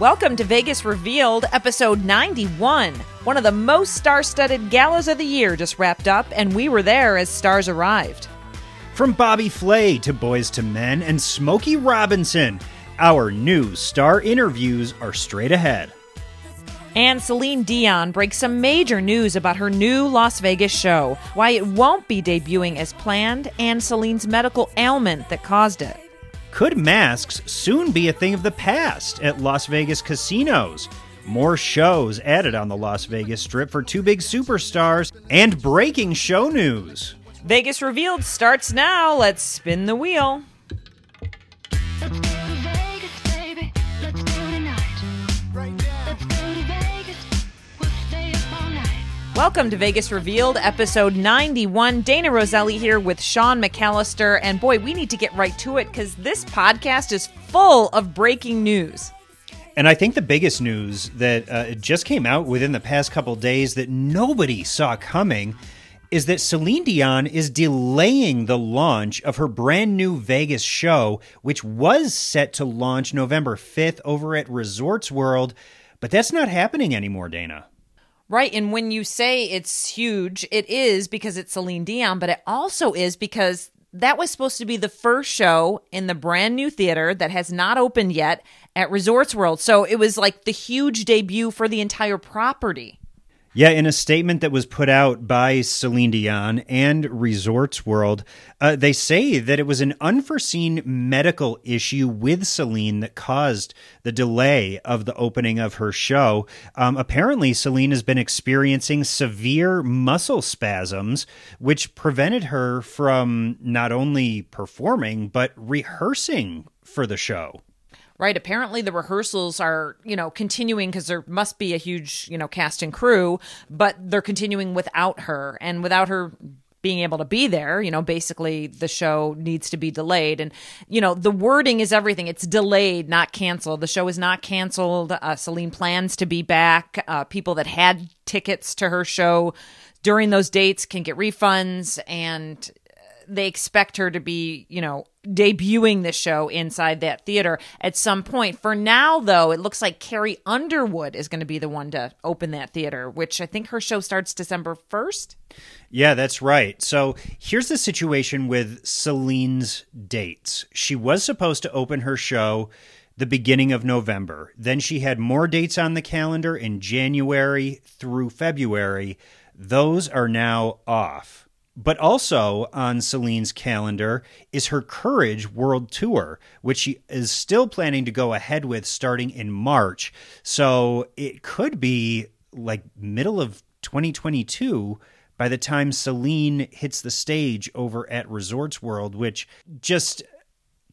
Welcome to Vegas Revealed, episode 91. One of the most star studded galas of the year just wrapped up, and we were there as stars arrived. From Bobby Flay to Boyz II Men and Smokey Robinson, our new star interviews are straight ahead. And Celine Dion breaks some major news about her new Las Vegas show, why it won't be debuting as planned, and Celine's medical ailment that caused it. Could masks soon be a thing of the past at Las Vegas casinos? More shows added on the Las Vegas Strip for two big superstars and breaking show news. Vegas Revealed starts now. Let's spin the wheel. Welcome to Vegas Revealed, episode 91. Dayna Roselli here with Sean McAllister. And boy, we need to get right to it because this podcast is full of breaking news. And I think the biggest news that uh, just came out within the past couple days that nobody saw coming is that Celine Dion is delaying the launch of her brand new Vegas show, which was set to launch November 5th over at Resorts World. But that's not happening anymore, Dana. Right. And when you say it's huge, it is because it's Celine Dion, but it also is because that was supposed to be the first show in the brand new theater that has not opened yet at Resorts World. So it was like the huge debut for the entire property. Yeah, in a statement that was put out by Celine Dion and Resorts World, uh, they say that it was an unforeseen medical issue with Celine that caused the delay of the opening of her show. Um, apparently, Celine has been experiencing severe muscle spasms, which prevented her from not only performing, but rehearsing for the show. Right. Apparently, the rehearsals are, you know, continuing because there must be a huge, you know, cast and crew, but they're continuing without her and without her being able to be there. You know, basically, the show needs to be delayed. And, you know, the wording is everything. It's delayed, not canceled. The show is not canceled. Uh, Celine plans to be back. Uh, people that had tickets to her show during those dates can get refunds and they expect her to be, you know, debuting the show inside that theater at some point. For now, though, it looks like Carrie Underwood is going to be the one to open that theater, which I think her show starts December 1st. Yeah, that's right. So here's the situation with Celine's dates. She was supposed to open her show the beginning of November. Then she had more dates on the calendar in January through February. Those are now off. But also on Celine's calendar is her Courage World Tour, which she is still planning to go ahead with starting in March. So it could be like middle of 2022 by the time Celine hits the stage over at Resorts World, which just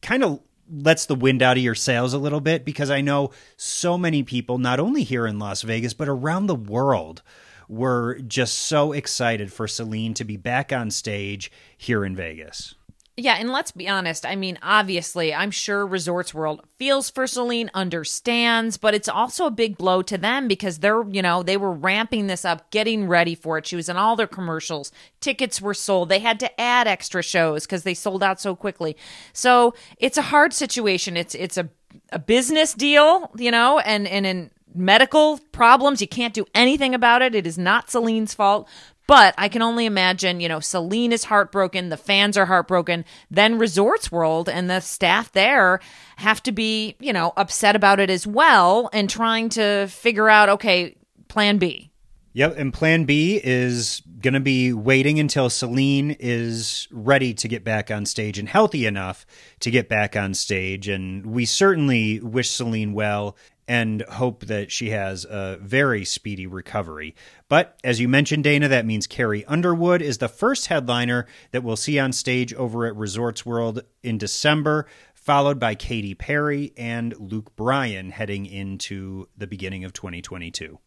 kind of lets the wind out of your sails a little bit because I know so many people, not only here in Las Vegas, but around the world, were just so excited for Celine to be back on stage here in Vegas. Yeah, and let's be honest. I mean, obviously, I'm sure Resorts World feels for Celine, understands, but it's also a big blow to them because they're, you know, they were ramping this up, getting ready for it. She was in all their commercials. Tickets were sold. They had to add extra shows because they sold out so quickly. So it's a hard situation. It's it's a a business deal, you know, and and in medical problems, you can't do anything about it. It is not Celine's fault. But I can only imagine, you know, Celine is heartbroken, the fans are heartbroken, then Resorts World and the staff there have to be, you know, upset about it as well and trying to figure out, okay, plan B. Yep, and plan B is going to be waiting until Celine is ready to get back on stage and healthy enough to get back on stage. And we certainly wish Celine well and hope that she has a very speedy recovery. But as you mentioned, Dayna, that means Carrie Underwood is the first headliner that we'll see on stage over at Resorts World in December, followed by Katy Perry and Luke Bryan heading into the beginning of 2022.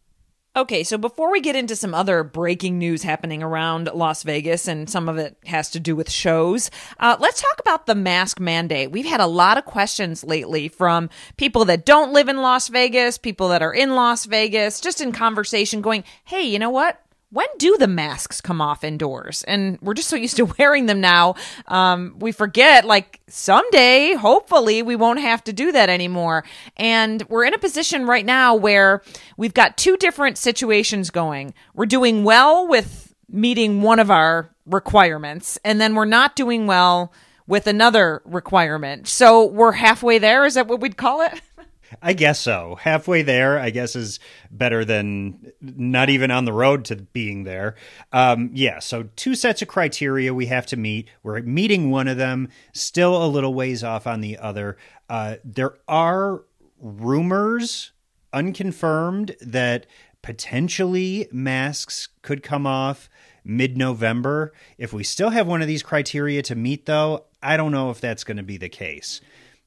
Okay, so before we get into some other breaking news happening around Las Vegas, and some of it has to do with shows, uh, let's talk about the mask mandate. We've had a lot of questions lately from people that don't live in Las Vegas, people that are in Las Vegas, just in conversation going, hey, you know what? When do the masks come off indoors? And we're just so used to wearing them now. Um, we forget, like, someday, hopefully, we won't have to do that anymore. And we're in a position right now where we've got two different situations going. We're doing well with meeting one of our requirements, and then we're not doing well with another requirement. So we're halfway there. Is that what we'd call it? I guess so. Halfway there, I guess, is better than not even on the road to being there. Um, yeah, so two sets of criteria we have to meet. We're meeting one of them, still a little ways off on the other. Uh, there are rumors, unconfirmed, that potentially masks could come off mid November. If we still have one of these criteria to meet, though, I don't know if that's going to be the case.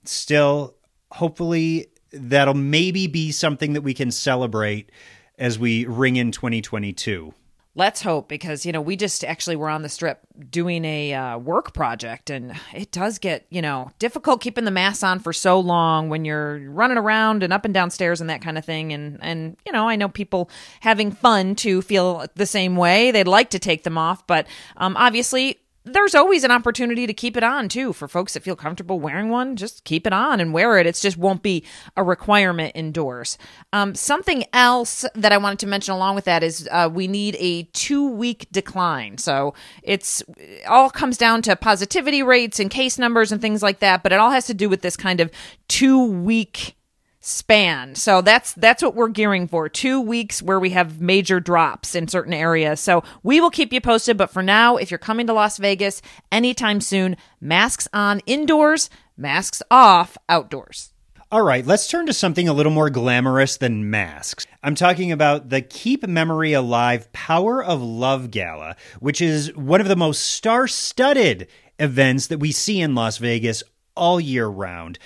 Still, hopefully, that'll maybe be something that we can celebrate as we ring in 2022. Let's hope because you know we just actually were on the strip doing a uh, work project and it does get you know difficult keeping the mask on for so long when you're running around and up and down stairs and that kind of thing and and you know I know people having fun to feel the same way they'd like to take them off but um, obviously there's always an opportunity to keep it on too for folks that feel comfortable wearing one just keep it on and wear it. It just won't be a requirement indoors. Um, something else that i wanted to mention along with that is uh, we need a two week decline. So it's it all comes down to positivity rates and case numbers and things like that but it all has to do with this kind of two week span. So that's that's what we're gearing for. 2 weeks where we have major drops in certain areas. So we will keep you posted, but for now, if you're coming to Las Vegas anytime soon, masks on indoors, masks off outdoors. All right, let's turn to something a little more glamorous than masks. I'm talking about the Keep Memory Alive Power of Love Gala, which is one of the most star studded events that we see in Las Vegas all year round.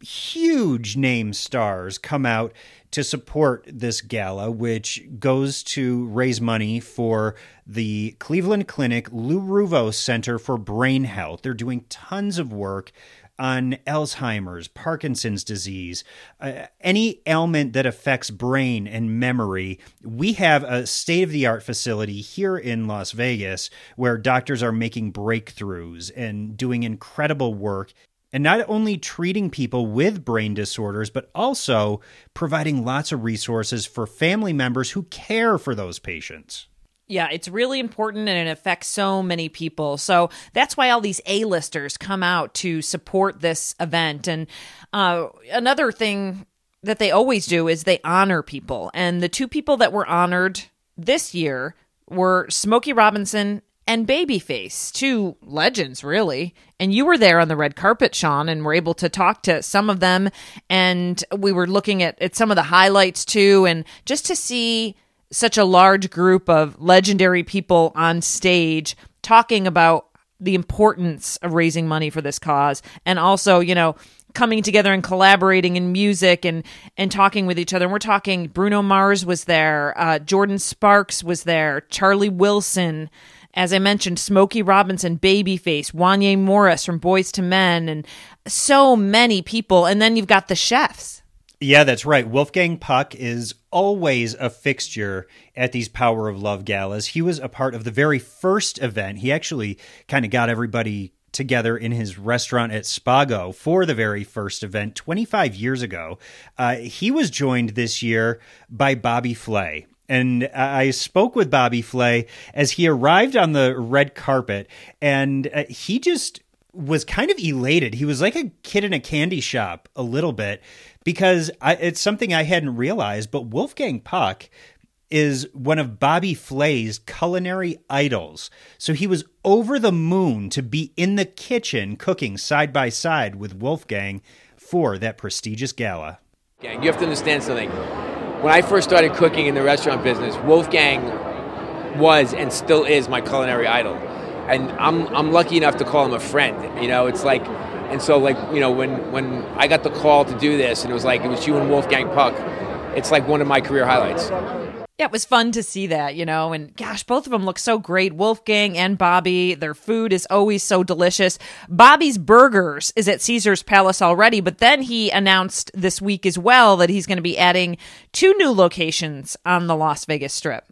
Huge name stars come out to support this gala, which goes to raise money for the Cleveland Clinic Lou Ruvo Center for Brain Health. They're doing tons of work on Alzheimer's, Parkinson's disease, uh, any ailment that affects brain and memory. We have a state of the art facility here in Las Vegas where doctors are making breakthroughs and doing incredible work and not only treating people with brain disorders, but also providing lots of resources for family members who care for those patients. Yeah, it's really important and it affects so many people. So that's why all these A-listers come out to support this event. And uh, another thing that they always do is they honor people. And the two people that were honored this year were Smokey Robinson and Babyface, two legends, really. And you were there on the red carpet, Sean, and were able to talk to some of them. And we were looking at, at some of the highlights too. And just to see such a large group of legendary people on stage talking about the importance of raising money for this cause and also, you know, coming together and collaborating in music and and talking with each other. And we're talking Bruno Mars was there, uh, Jordin Sparks was there, Charlie Wilson, as I mentioned, Smokey Robinson, Babyface, Wanya Morris from Boyz II Men, and so many people. And then you've got the chefs. Yeah, that's right. Wolfgang Puck is always a fixture at these Power of Love galas. He was a part of the very first event. He actually kind of got everybody together in his restaurant at Spago for the very first event 25 years ago. Uh, he was joined this year by Bobby Flay. And I spoke with Bobby Flay as he arrived on the red carpet, and uh, he just was kind of elated. He was like a kid in a candy shop a little bit because I, it's something I hadn't realized. But Wolfgang Puck is one of Bobby Flay's culinary idols. So he was over the moon to be in the kitchen cooking side by side with Wolfgang for that prestigious gala. Gang, you have to understand something. When I first started cooking in the restaurant business, Wolfgang was and still is my culinary idol. And I'm, I'm lucky enough to call him a friend. You know, it's like, and so like, you know, when, when I got the call to do this and it was like, it was you and Wolfgang Puck, it's like one of my career highlights. Yeah, it was fun to see that, you know, and gosh, both of them look so great. Wolfgang and Bobby, their food is always so delicious. Bobby's Burgers is at Caesar's Palace already, but then he announced this week as well that he's going to be adding two new locations on the Las Vegas Strip.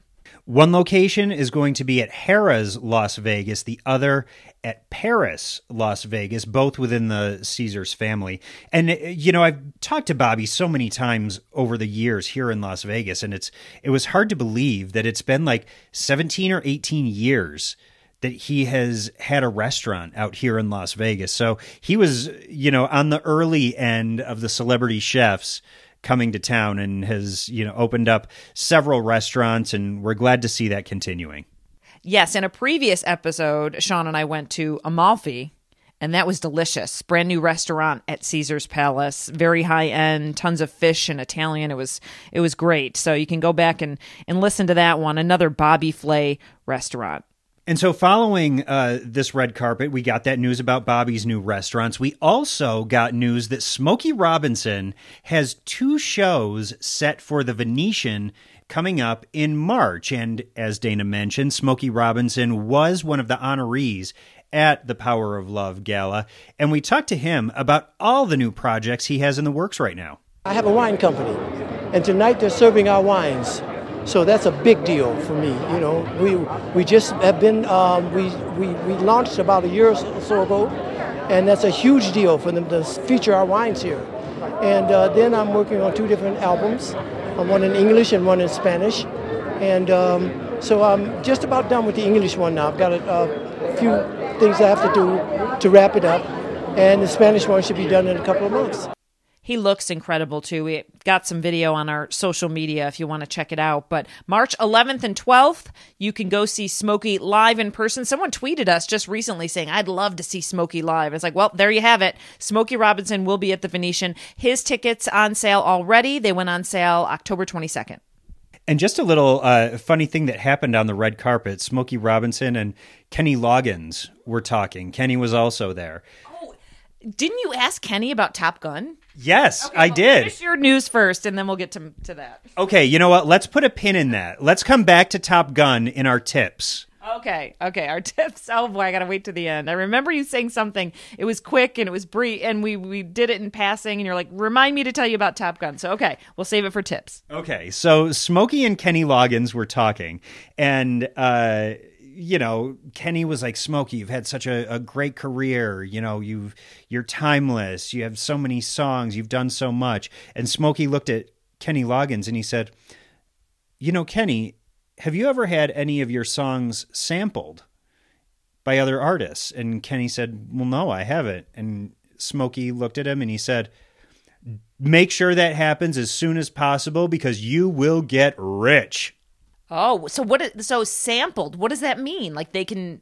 One location is going to be at Harrah's Las Vegas, the other at Paris Las Vegas, both within the Caesars family. And uh, you know, I've talked to Bobby so many times over the years here in Las Vegas, and it's it was hard to believe that it's been like 17 or 18 years that he has had a restaurant out here in Las Vegas. So he was, you know, on the early end of the celebrity chefs coming to town and has, you know, opened up several restaurants and we're glad to see that continuing. Yes, in a previous episode, Sean and I went to Amalfi, and that was delicious. Brand new restaurant at Caesar's Palace, very high end, tons of fish and Italian. It was it was great. So you can go back and and listen to that one. Another Bobby Flay restaurant. And so, following uh, this red carpet, we got that news about Bobby's new restaurants. We also got news that Smokey Robinson has two shows set for the Venetian coming up in March. And as Dayna mentioned, Smokey Robinson was one of the honorees at the Power of Love Gala. And we talked to him about all the new projects he has in the works right now. I have a wine company, and tonight they're serving our wines. So that's a big deal for me. You know, we we just have been um, we, we we launched about a year or so ago, and that's a huge deal for them to feature our wines here. And uh, then I'm working on two different albums, one in English and one in Spanish, and um, so I'm just about done with the English one now. I've got a, a few things I have to do to wrap it up, and the Spanish one should be done in a couple of months. He looks incredible too. We got some video on our social media if you want to check it out. But March 11th and 12th, you can go see Smokey live in person. Someone tweeted us just recently saying, I'd love to see Smokey live. It's like, well, there you have it. Smokey Robinson will be at the Venetian. His tickets on sale already. They went on sale October 22nd. And just a little uh, funny thing that happened on the red carpet Smokey Robinson and Kenny Loggins were talking. Kenny was also there. Oh, didn't you ask Kenny about Top Gun? Yes, I Well, did. Finish your news first, and then we'll get to, to that. Okay, you know what? Let's put a pin in that. Let's come back to Top Gun in our tips. Okay, okay. Our tips. Oh boy, I gotta wait to the end. I remember you saying something. It was quick and it was brief, and we we did it in passing. And you're like, remind me to tell you about Top Gun. So okay, we'll save it for tips. Okay, so Smokey and Kenny Loggins were talking, and uh, you know, Kenny was like, "Smokey, you've had such a, a great career. You know, you've you're timeless. You have so many songs. You've done so much." And Smokey looked at Kenny Loggins and he said, "You know, Kenny, have you ever had any of your songs sampled by other artists?" And Kenny said, "Well, no, I haven't." And Smokey looked at him and he said, make sure that happens as soon as possible because you will get rich. Oh, so what? is- So sampled. What does that mean? Like they can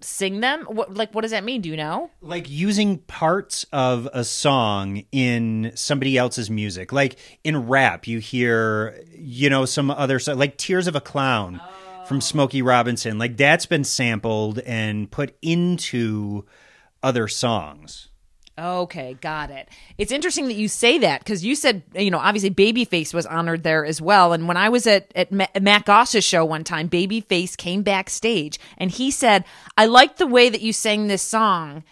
sing them? What? Like what does that mean? Do you know? Like using parts of a song in somebody else's music. Like in rap, you hear, you know, some other like Tears of a Clown from oh. Smokey Robinson. Like that's been sampled and put into other songs. Okay, got it. It's interesting that you say that because you said, you know, obviously Babyface was honored there as well. And when I was at, at Matt Goss's show one time, Babyface came backstage and he said, I like the way that you sang this song.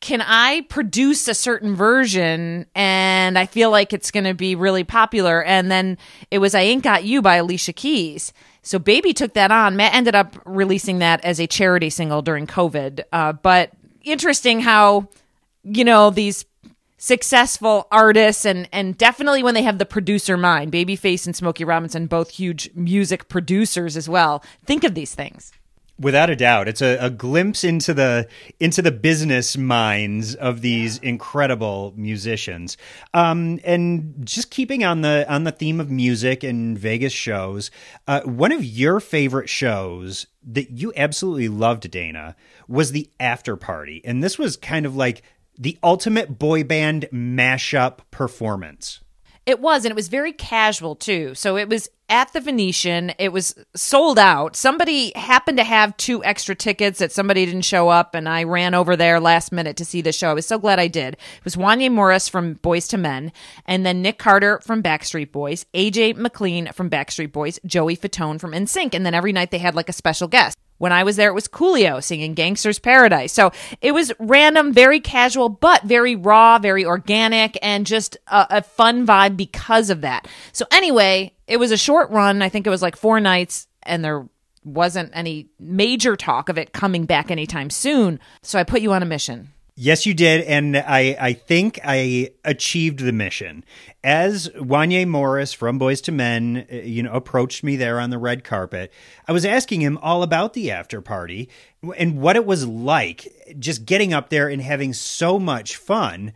Can I produce a certain version and I feel like it's going to be really popular? And then it was I Ain't Got You by Alicia Keys. So Baby took that on. Matt ended up releasing that as a charity single during COVID. Uh, but interesting how you know these successful artists and and definitely when they have the producer mind babyface and smokey robinson both huge music producers as well. Think of these things. Without a doubt, it's a, a glimpse into the into the business minds of these incredible musicians. Um, and just keeping on the on the theme of music and Vegas shows, uh, one of your favorite shows that you absolutely loved, Dayna, was the After Party, and this was kind of like the ultimate boy band mashup performance. it was and it was very casual too. So it was at the venetian. It was sold out. Somebody happened to have two extra tickets that somebody didn't show up and i ran over there last minute to see the show. I was so glad i did. It was wanya morris from Boyz II Men and then nick carter from backstreet boys aj mclean from backstreet boys joey fatone from nsync and then every night they had like a special guest when I was there, it was Coolio singing Gangsta's Paradise. So it was random, very casual, but very raw, very organic, and just a, a fun vibe because of that. So anyway, it was a short run. I think it was like four nights. and there wasn't any major talk of it coming back anytime soon. So I put you on a mission. Yes, you did, and I, I think I achieved the mission. As Wanya Morris from Boyz II Men, uh, you know, approached me there on the red carpet, I was asking him all about the after party and what it was like, just getting up there and having so much fun.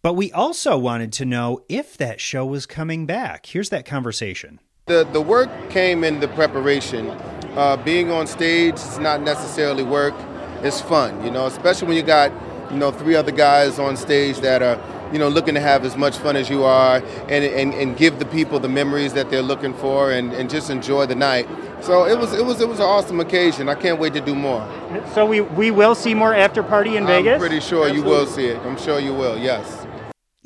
But we also wanted to know if that show was coming back. Here's that conversation. The, the work came in the preparation. Uh, being on stage is not necessarily work. It's fun, you know, especially when you got, you know, three other guys on stage that are, you know, looking to have as much fun as you are and, and, and give the people the memories that they're looking for and, and just enjoy the night. So it was it was it was an awesome occasion. I can't wait to do more. So we, we will see more after party in Vegas? I'm pretty sure you will see it. I'm sure you will. Yes.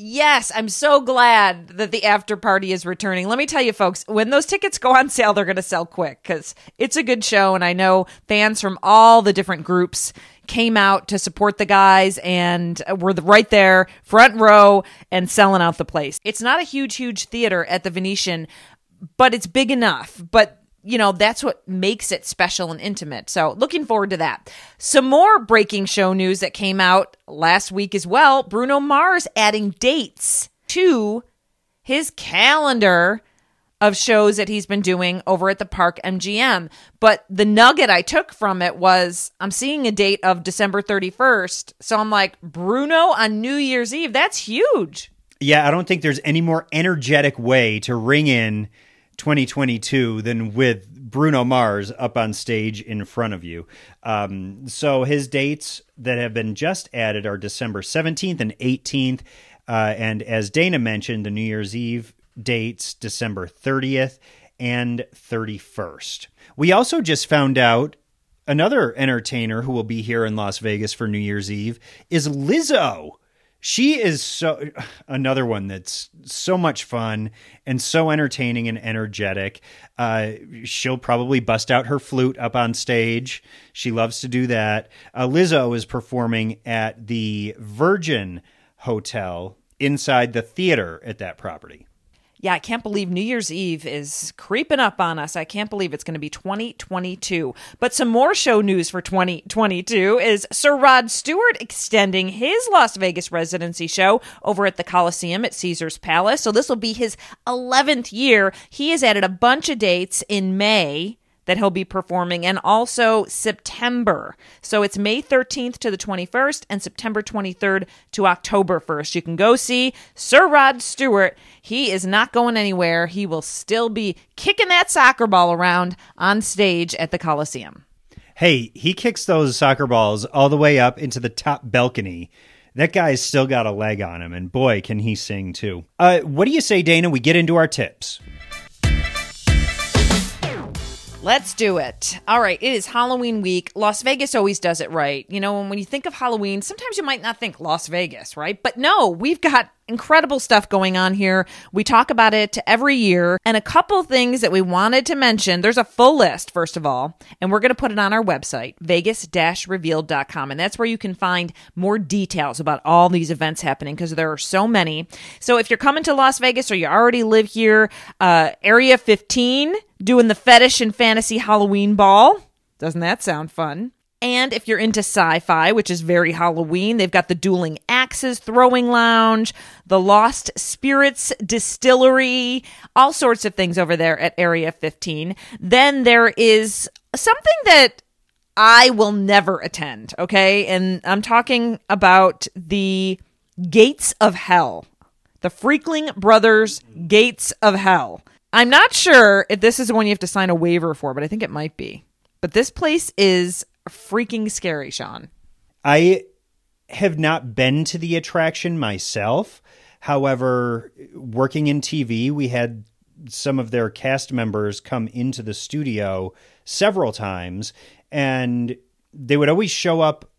Yes, I'm so glad that the after party is returning. Let me tell you, folks, when those tickets go on sale, they're going to sell quick because it's a good show. And I know fans from all the different groups came out to support the guys and were right there, front row, and selling out the place. It's not a huge, huge theater at the Venetian, but it's big enough. But you know, that's what makes it special and intimate. So, looking forward to that. Some more breaking show news that came out last week as well. Bruno Mars adding dates to his calendar of shows that he's been doing over at the Park MGM. But the nugget I took from it was I'm seeing a date of December 31st. So I'm like, Bruno on New Year's Eve, that's huge. Yeah, I don't think there's any more energetic way to ring in 2022 than with Bruno Mars up on stage in front of you. Um, so his dates that have been just added are December 17th and 18th. Uh, and as Dayna mentioned, the New Year's Eve dates December 30th and 31st. We also just found out another entertainer who will be here in Las Vegas for New Year's Eve is Lizzo. She is so another one that's so much fun and so entertaining and energetic. Uh, she'll probably bust out her flute up on stage. She loves to do that. Uh, Lizzo is performing at the Virgin Hotel inside the theater at that property. Yeah, I can't believe New Year's Eve is creeping up on us. I can't believe it's going to be 2022. But some more show news for 2022 is Sir Rod Stewart extending his Las Vegas residency show over at the Coliseum at Caesar's Palace. So this will be his 11th year. He has added a bunch of dates in May that he'll be performing and also September. So it's May 13th to the 21st and September 23rd to October 1st. You can go see Sir Rod Stewart. He is not going anywhere. He will still be kicking that soccer ball around on stage at the Coliseum. Hey, he kicks those soccer balls all the way up into the top balcony. That guy's still got a leg on him, and boy, can he sing too. Uh, what do you say, Dayna? We get into our tips. Let's do it. All right, it is Halloween week. Las Vegas always does it right. You know, when you think of Halloween, sometimes you might not think Las Vegas, right? But no, we've got incredible stuff going on here. We talk about it every year. And a couple things that we wanted to mention. There's a full list, first of all, and we're going to put it on our website, vegas-revealed.com. And that's where you can find more details about all these events happening because there are so many. So if you're coming to Las Vegas or you already live here, uh, Area 15 doing the fetish and fantasy Halloween ball. Doesn't that sound fun? And if you're into sci fi, which is very Halloween, they've got the Dueling Axes Throwing Lounge, the Lost Spirits Distillery, all sorts of things over there at Area 15. Then there is something that I will never attend, okay? And I'm talking about the Gates of Hell. The Freakling Brothers Gates of Hell. I'm not sure if this is the one you have to sign a waiver for, but I think it might be. But this place is freaking scary, Sean. I have not been to the attraction myself. However, working in TV, we had some of their cast members come into the studio several times, and they would always show up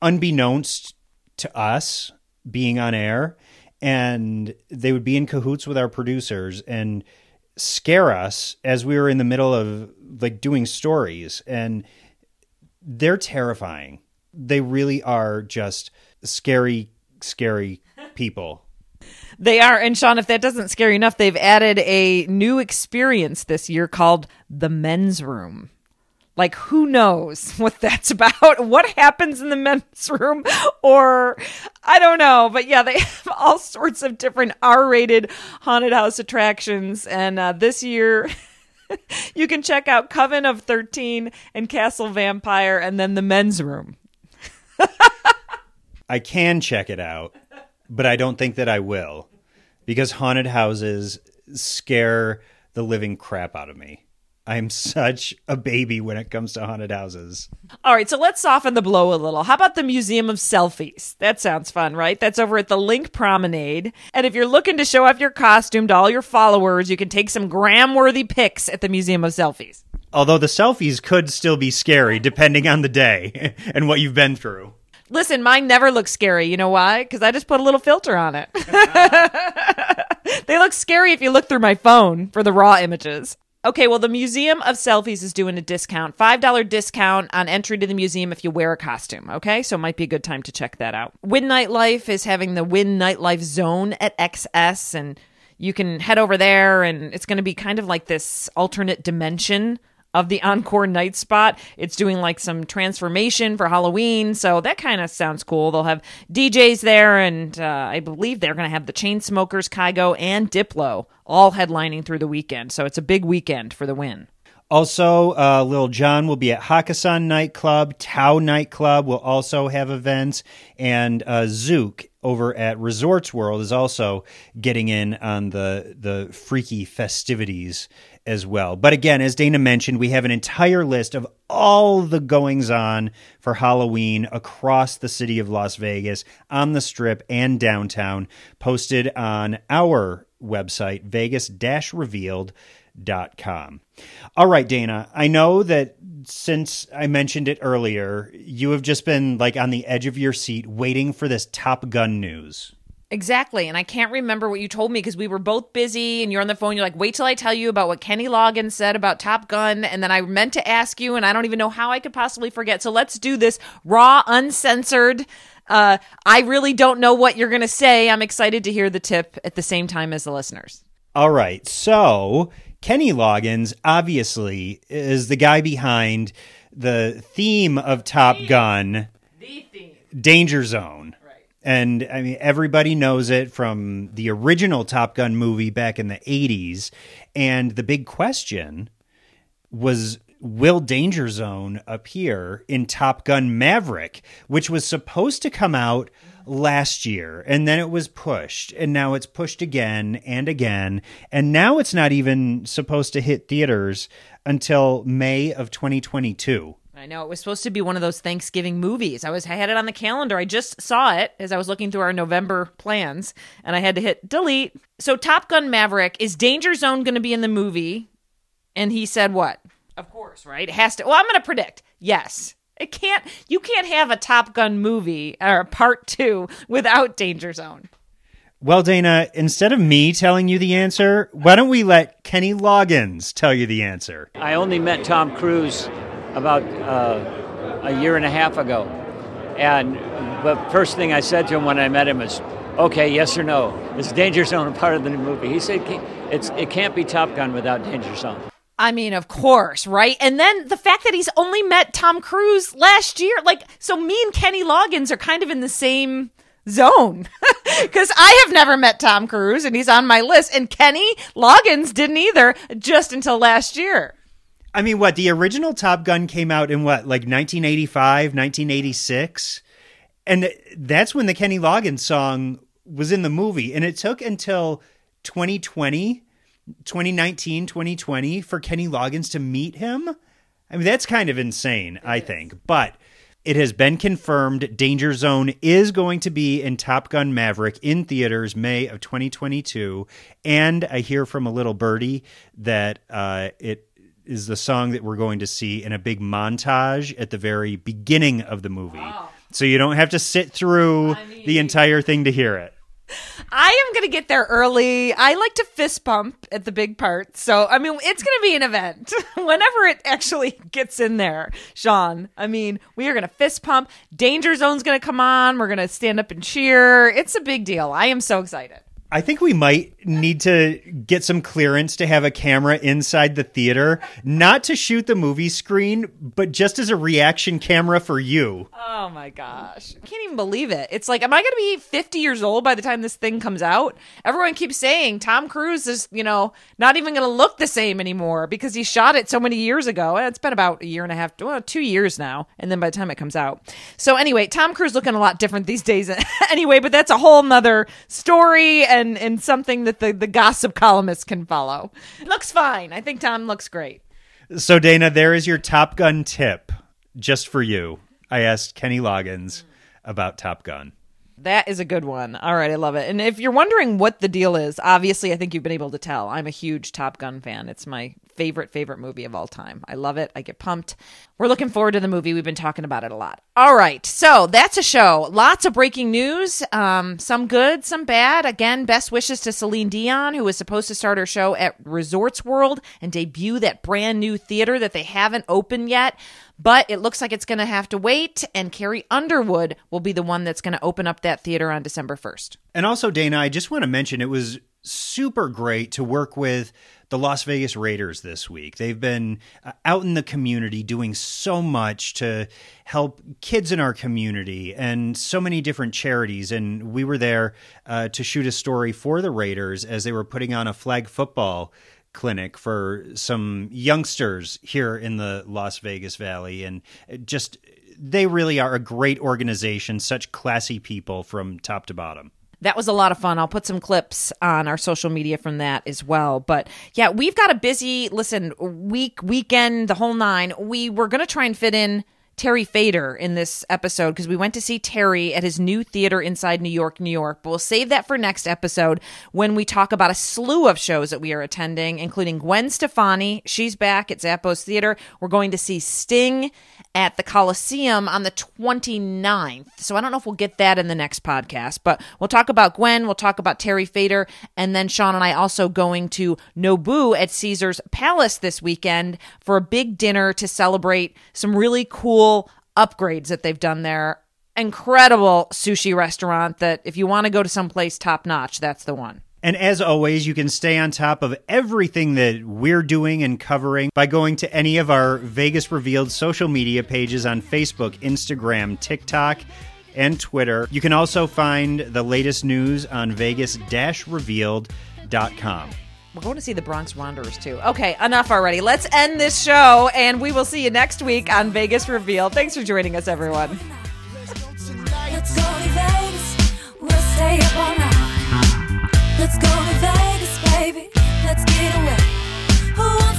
unbeknownst to us being on air, and they would be in cahoots with our producers and scare us as we were in the middle of like doing stories and they're terrifying. They really are just scary, scary people. They are. And Sean, if that doesn't scare you enough, they've added a new experience this year called the men's room. Like, who knows what that's about? What happens in the men's room? Or I don't know. But yeah, they have all sorts of different R rated haunted house attractions. And uh, this year, you can check out Coven of 13 and Castle Vampire and then the men's room. I can check it out, but I don't think that I will because haunted houses scare the living crap out of me. I'm such a baby when it comes to haunted houses. All right, so let's soften the blow a little. How about the Museum of Selfies? That sounds fun, right? That's over at the LINQ Promenade. And if you're looking to show off your costume to all your followers, you can take some gram worthy pics at the Museum of Selfies. Although the selfies could still be scary depending on the day and what you've been through. Listen, mine never looks scary. You know why? Because I just put a little filter on it. they look scary if you look through my phone for the raw images. Okay, well, the Museum of Selfies is doing a discount $5 discount on entry to the museum if you wear a costume. Okay, so it might be a good time to check that out. Wynn Nightlife is having the Wynn Nightlife Zone at XS, and you can head over there, and it's going to be kind of like this alternate dimension of the Encore Night Spot. It's doing like some transformation for Halloween, so that kind of sounds cool. They'll have DJs there, and uh, I believe they're going to have the Chainsmokers, Kygo, and Diplo all headlining through the weekend. So it's a big weekend for the win. Also, uh, Lil Jon will be at Hakkasan Nightclub. Tao Nightclub will also have events. And uh, Zouk over at Resorts World is also getting in on the, the freaky festivities as well. But again, as Dayna mentioned, we have an entire list of all the goings on for Halloween across the city of Las Vegas, on the strip and downtown, posted on our website, vegas revealed com. All right, Dayna, I know that since I mentioned it earlier, you have just been like on the edge of your seat waiting for this Top Gun news. Exactly. And I can't remember what you told me because we were both busy and you're on the phone. You're like, wait till I tell you about what Kenny Loggins said about Top Gun. And then I meant to ask you, and I don't even know how I could possibly forget. So let's do this raw, uncensored. Uh, I really don't know what you're going to say. I'm excited to hear the tip at the same time as the listeners. All right. So Kenny Loggins obviously is the guy behind the theme of Top Gun, the theme. Danger Zone. And I mean, everybody knows it from the original Top Gun movie back in the 80s. And the big question was will Danger Zone appear in Top Gun Maverick, which was supposed to come out last year and then it was pushed and now it's pushed again and again and now it's not even supposed to hit theaters until May of 2022. I know it was supposed to be one of those Thanksgiving movies. I was I had it on the calendar. I just saw it as I was looking through our November plans and I had to hit delete. So Top Gun Maverick is Danger Zone going to be in the movie? And he said what? Of course, right? It has to. Well, I'm going to predict. Yes. It can't you can't have a Top Gun movie or part 2 without Danger Zone. Well, Dayna, instead of me telling you the answer, why don't we let Kenny Loggins tell you the answer? I only met Tom Cruise about uh, a year and a half ago, and the first thing I said to him when I met him is, "Okay, yes or no? Is Danger Zone a part of the new movie?" He said, "It's it can't be Top Gun without Danger Zone." I mean, of course, right? And then the fact that he's only met Tom Cruise last year, like, so me and Kenny Loggins are kind of in the same zone because I have never met Tom Cruise and he's on my list, and Kenny Loggins didn't either just until last year. I mean, what the original Top Gun came out in what, like 1985, 1986? And that's when the Kenny Loggins song was in the movie. And it took until 2020, 2019, 2020 for Kenny Loggins to meet him. I mean, that's kind of insane, I think. But it has been confirmed Danger Zone is going to be in Top Gun Maverick in theaters May of 2022. And I hear from a little birdie that uh, it is the song that we're going to see in a big montage at the very beginning of the movie. So you don't have to sit through the entire thing to hear it. I am to get there early. I like to fist bump at the big part. So, I mean, it's to be an event whenever it actually gets in there, Sean. I mean, we are to fist pump. Danger Zone's to come on. We're to stand up and cheer. It's a big deal. I am so excited. I think we might need to get some clearance to have a camera inside the theater, not to shoot the movie screen, but just as a reaction camera for you. Oh my gosh. I can't even believe it. It's like, am I going to be 50 years old by the time this thing comes out? Everyone keeps saying Tom Cruise is, you know, not even going to look the same anymore because he shot it so many years ago. And it's been about a year and a half, well, two years now. And then by the time it comes out. So anyway, Tom Cruise looking a lot different these days anyway, but that's a whole nother story and, and something that the, the gossip columnists can follow. Looks fine. I think Tom looks great. So, Dayna, there is your Top Gun tip just for you. I asked Kenny Loggins about Top Gun. That is a good one. All right, I love it. And if you're wondering what the deal is, obviously, I think you've been able to tell. I'm a huge Top Gun fan. It's my favorite, favorite movie of all time. I love it. I get pumped. We're looking forward to the movie. We've been talking about it a lot. All right, so that's a show. Lots of breaking news. Um, some good, some bad. Again, best wishes to Celine Dion, who was supposed to start her show at Resorts World and debut that brand new theater that they haven't opened yet but it looks like it's going to have to wait and carrie underwood will be the one that's going to open up that theater on december 1st And also, Dayna, I just want to mention it was super great to work with the Las Vegas Raiders this week. They've been uh, out in the community doing so much to help kids in our community and so many different charities. And we were there uh, to shoot a story for the Raiders as they were putting on a flag football clinic for some youngsters here in the Las Vegas Valley. And just, they really are a great organization, such classy people from top to bottom. That was a lot of fun. I'll put some clips on our social media from that as well. But yeah, we've got a busy listen week weekend, the whole nine. We were going to try and fit in Terry Fator in this episode because we went to see Terry at his new theater inside New York, New York. But we'll save that for next episode when we talk about a slew of shows that we are attending, including Gwen Stefani. She's back at Zappos Theater. We're going to see Sting at the Coliseum on the 29th. So I don't know if we'll get that in the next podcast, but we'll talk about Gwen, we'll talk about Terry Fator, and then Sean and I also going to Nobu at Caesar's Palace this weekend for a big dinner to celebrate some really cool upgrades that they've done there. Incredible sushi restaurant that if you want to go to someplace top notch, that's the one. And as always, you can stay on top of everything that we're doing and covering by going to any of our Vegas Revealed social media pages on Facebook, Instagram, TikTok, and Twitter. You can also find the latest news on vegas revealed.com. We're going to see the Bronx Wanderers too. Okay, enough already. Let's end this show, and we will see you next week on Vegas Reveal. Thanks for joining us, everyone. Let's go to Vegas. We'll stay up all night. Let's go to Vegas, baby. Let's get away. Who wants